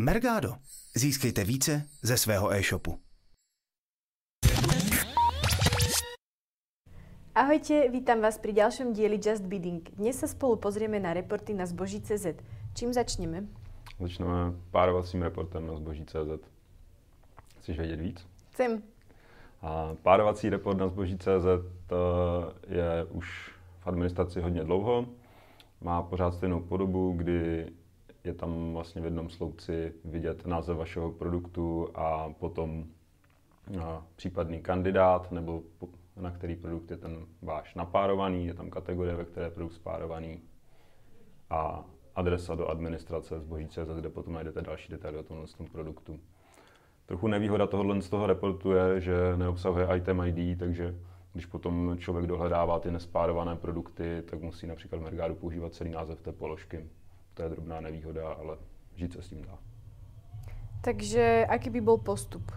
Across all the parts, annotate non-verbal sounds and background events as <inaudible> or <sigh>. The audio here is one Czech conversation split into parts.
Mergado. Získejte více ze svého e-shopu. Ahojte, vítam vás pri ďalšom dieli Just Bidding. Dnes sa spolu pozrieme na reporty na zboží.cz. Čím začneme? Začneme párovacím reportem na zboží.cz. Chceš vědět víc? Chcem. A párovací report na zboží.cz je už v administraci hodně dlouho. Má pořád stejnou podobu, kdy je tam vlastně v jednom sloupci vidět název vašeho produktu a potom případný kandidát nebo na který produkt je ten váš napárovaný, je tam kategorie, ve které je produkt spárovaný a adresa do administrace zboží.cz, kde potom najdete další detaily o tomhle produktu. Trochu nevýhoda tohohle z toho reportu je, že neobsahuje item ID, takže když potom člověk dohledává ty nespárované produkty, tak musí například v Mergádu používat celý název té položky. To je drobná nevýhoda, ale žít se s tím dá. Takže jaký by byl postup?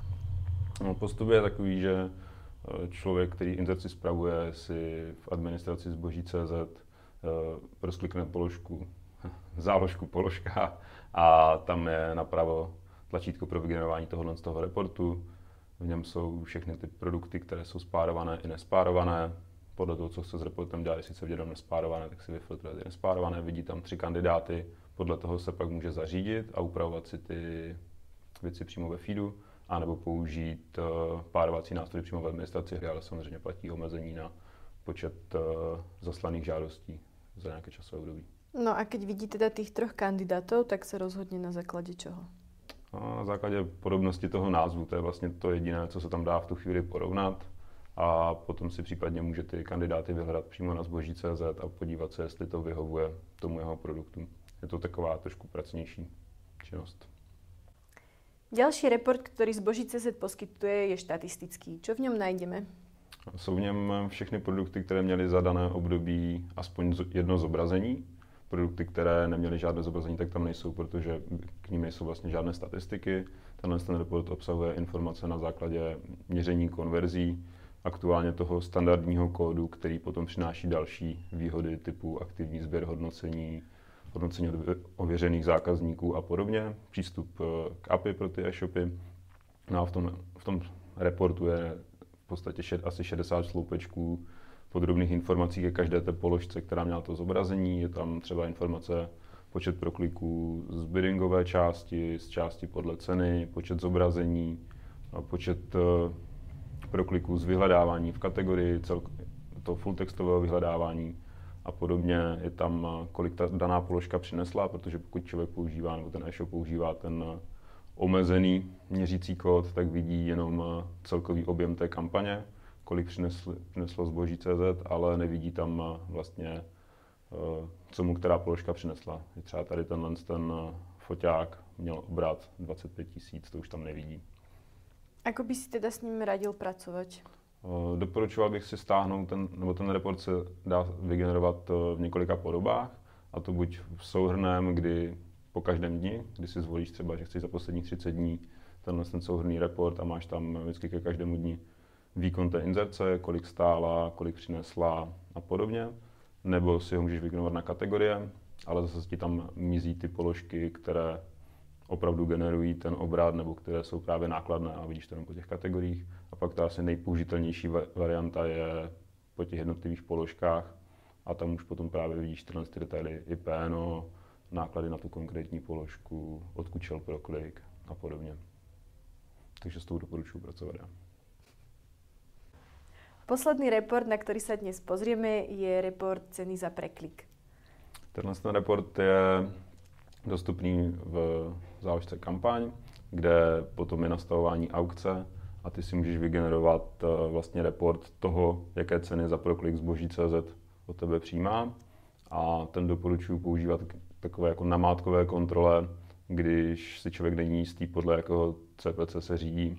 No, postup je takový, že eh, člověk, který inzerci spravuje, si v administraci zboží.cz eh, rozklikne položku, <laughs> záložku položka a tam je napravo tlačítko pro vygenerování tohohle z toho reportu. V něm jsou všechny ty produkty, které jsou spárované i nespárované. Podle toho, co chce s reportem dělat, jestli se vidět nespárované, tak si vyfiltruje ty nespárované, vidí tam tři kandidáty, podle toho se pak může zařídit a upravovat si ty věci přímo ve feedu, anebo použít uh, párovací nástroj přímo v administraci, ale samozřejmě platí omezení na počet uh, zaslaných žádostí za nějaké časové období. No a keď vidíte teda tých troch kandidátov, tak se rozhodně na základě čeho? No, na základě podobnosti toho názvu, to je vlastně to jediné, co se tam dá v tu chvíli porovnat a potom si případně může ty kandidáty vyhledat přímo na zboží.cz a podívat se, jestli to vyhovuje tomu jeho produktu. Je to taková trošku pracnější činnost. Další report, který zboží.cz poskytuje, je štatistický. Co v něm najdeme? Jsou v něm všechny produkty, které měly za dané období aspoň jedno zobrazení produkty, které neměly žádné zobrazení, tak tam nejsou, protože k ním nejsou vlastně žádné statistiky. Tenhle ten report obsahuje informace na základě měření konverzí, aktuálně toho standardního kódu, který potom přináší další výhody typu aktivní sběr hodnocení, hodnocení ověřených zákazníků a podobně, přístup eh, k API pro ty e-shopy. No a v tom, v tom reportu je v podstatě šed, asi 60 sloupečků podrobných informací ke každé té položce, která měla to zobrazení. Je tam třeba informace počet prokliků z biddingové části, z části podle ceny, počet zobrazení, počet eh, prokliků z vyhledávání v kategorii, to full textového vyhledávání a podobně. Je tam, eh, kolik ta daná položka přinesla, protože pokud člověk používá, nebo ten e-shop používá ten eh, omezený měřící kód, tak vidí jenom celkový objem té kampaně kolik přineslo, přineslo zboží CZ, ale nevidí tam eh, vlastně, eh, co mu která položka přinesla. Třeba tady tenhle ten eh, foťák měl obrat 25 tisíc, to už tam nevidí. Ako by si teda s ním radil pracovat? Doporučoval bych si stáhnout ten, nebo ten report se dá vygenerovat v několika podobách, a to buď v souhrném, kdy po každém dni, kdy si zvolíš třeba, že chceš za posledních 30 dní tenhle ten souhrný report a máš tam vždycky ke každému dni výkon té inzerce, kolik stála, kolik přinesla a podobně. Nebo si ho můžeš vygenerovat na kategorie, ale zase ti tam mizí ty položky, které opravdu generují ten obrat nebo které jsou právě nákladné a vidíš to jenom po těch kategoriích. A pak ta asi nejpoužitelnější varianta je po těch jednotlivých položkách a tam už potom právě vidíš tyhle ty detaily i PNO, náklady na tu konkrétní položku, odkud šel pro klik a podobně. Takže s tou doporučuji pracovat. Já. Posledný report, na který se dnes pozrieme, je report ceny za preklik. Tenhle ten report je dostupný v záložce kampaň, kde potom je nastavování aukce a ty si můžeš vygenerovat eh, vlastně report toho, jaké ceny za proklik zboží CZ od tebe přijímá. A ten doporučuji používat takové jako namátkové kontrole, když si člověk není jistý, podle jakého CPC se řídí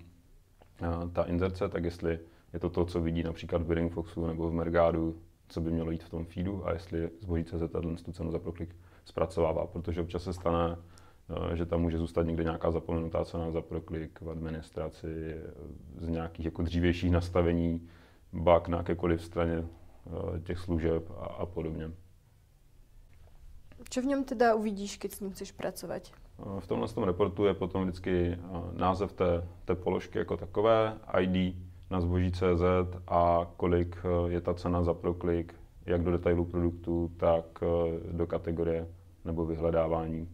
eh, ta inzerce, tak jestli je to to, co vidí například v Bidding Foxu nebo v Mergádu, co by mělo jít v tom feedu a jestli zboží CZ tu cenu za proklik zpracovává, protože občas se stane, eh, že tam může zůstat někde nějaká zapomenutá cena za proklik v administraci z nějakých jako dřívějších nastavení, bug na jakékoliv straně eh, těch služeb a, a podobně. Co v něm teda uvidíš, když s ním chceš pracovat? V tomhle tom reportu je potom vždycky název té, té položky jako takové, ID na zboží CZ a kolik je ta cena za proklik, jak do detailu produktu, tak do kategorie nebo vyhledávání.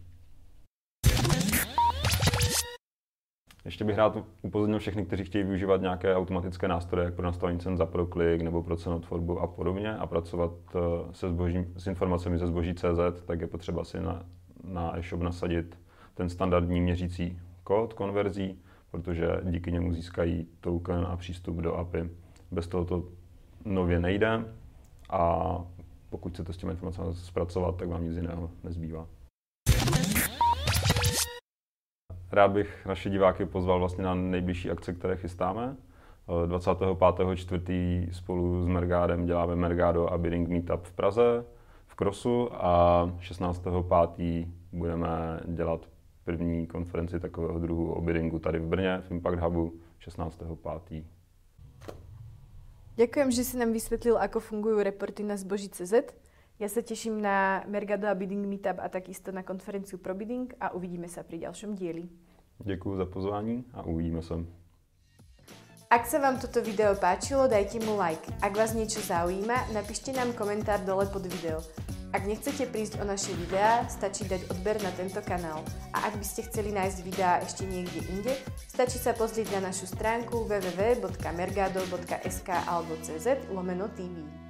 Ještě bych rád upozornil všechny, kteří chtějí využívat nějaké automatické nástroje, jako pro nastavení cen za proklik nebo pro cenotvorbu a podobně a pracovat eh, se zbožím, s informacemi ze zboží CZ, tak je potřeba si na, na e-shop nasadit ten standardní měřící kód konverzí, protože díky němu získají token a přístup do API. Bez toho to nově nejde a pokud chcete s těmi informacemi zpracovat, tak vám nic jiného nezbývá. Rád bych naše diváky pozval vlastně na nejbližší akce, které chystáme. 25.4. spolu s Mergádem děláme Mergado a Bidding Meetup v Praze, v Krosu a 16.5. budeme dělat první konferenci takového druhu o biddingu tady v Brně, v Impact Hubu 16.5. Ďakujem, že si nám vysvetlil, ako fungujú reporty na zboží CZ. Ja sa teším na Mergado a Bidding Meetup a takisto na konferenciu pro bidding a uvidíme sa pri ďalšom dieli. Děkuji za pozvání a uvidíme se. Ak sa vám toto video páčilo, dajte mu like. Ak vás niečo zaujíma, napíšte nám komentár dole pod video. Ak nechcete prísť o naše videá, stačí dať odber na tento kanál. A ak by ste chceli nájsť videá ešte niekde inde, stačí sa pozrieť na našu stránku www.mergado.sk alebo cz lomeno TV.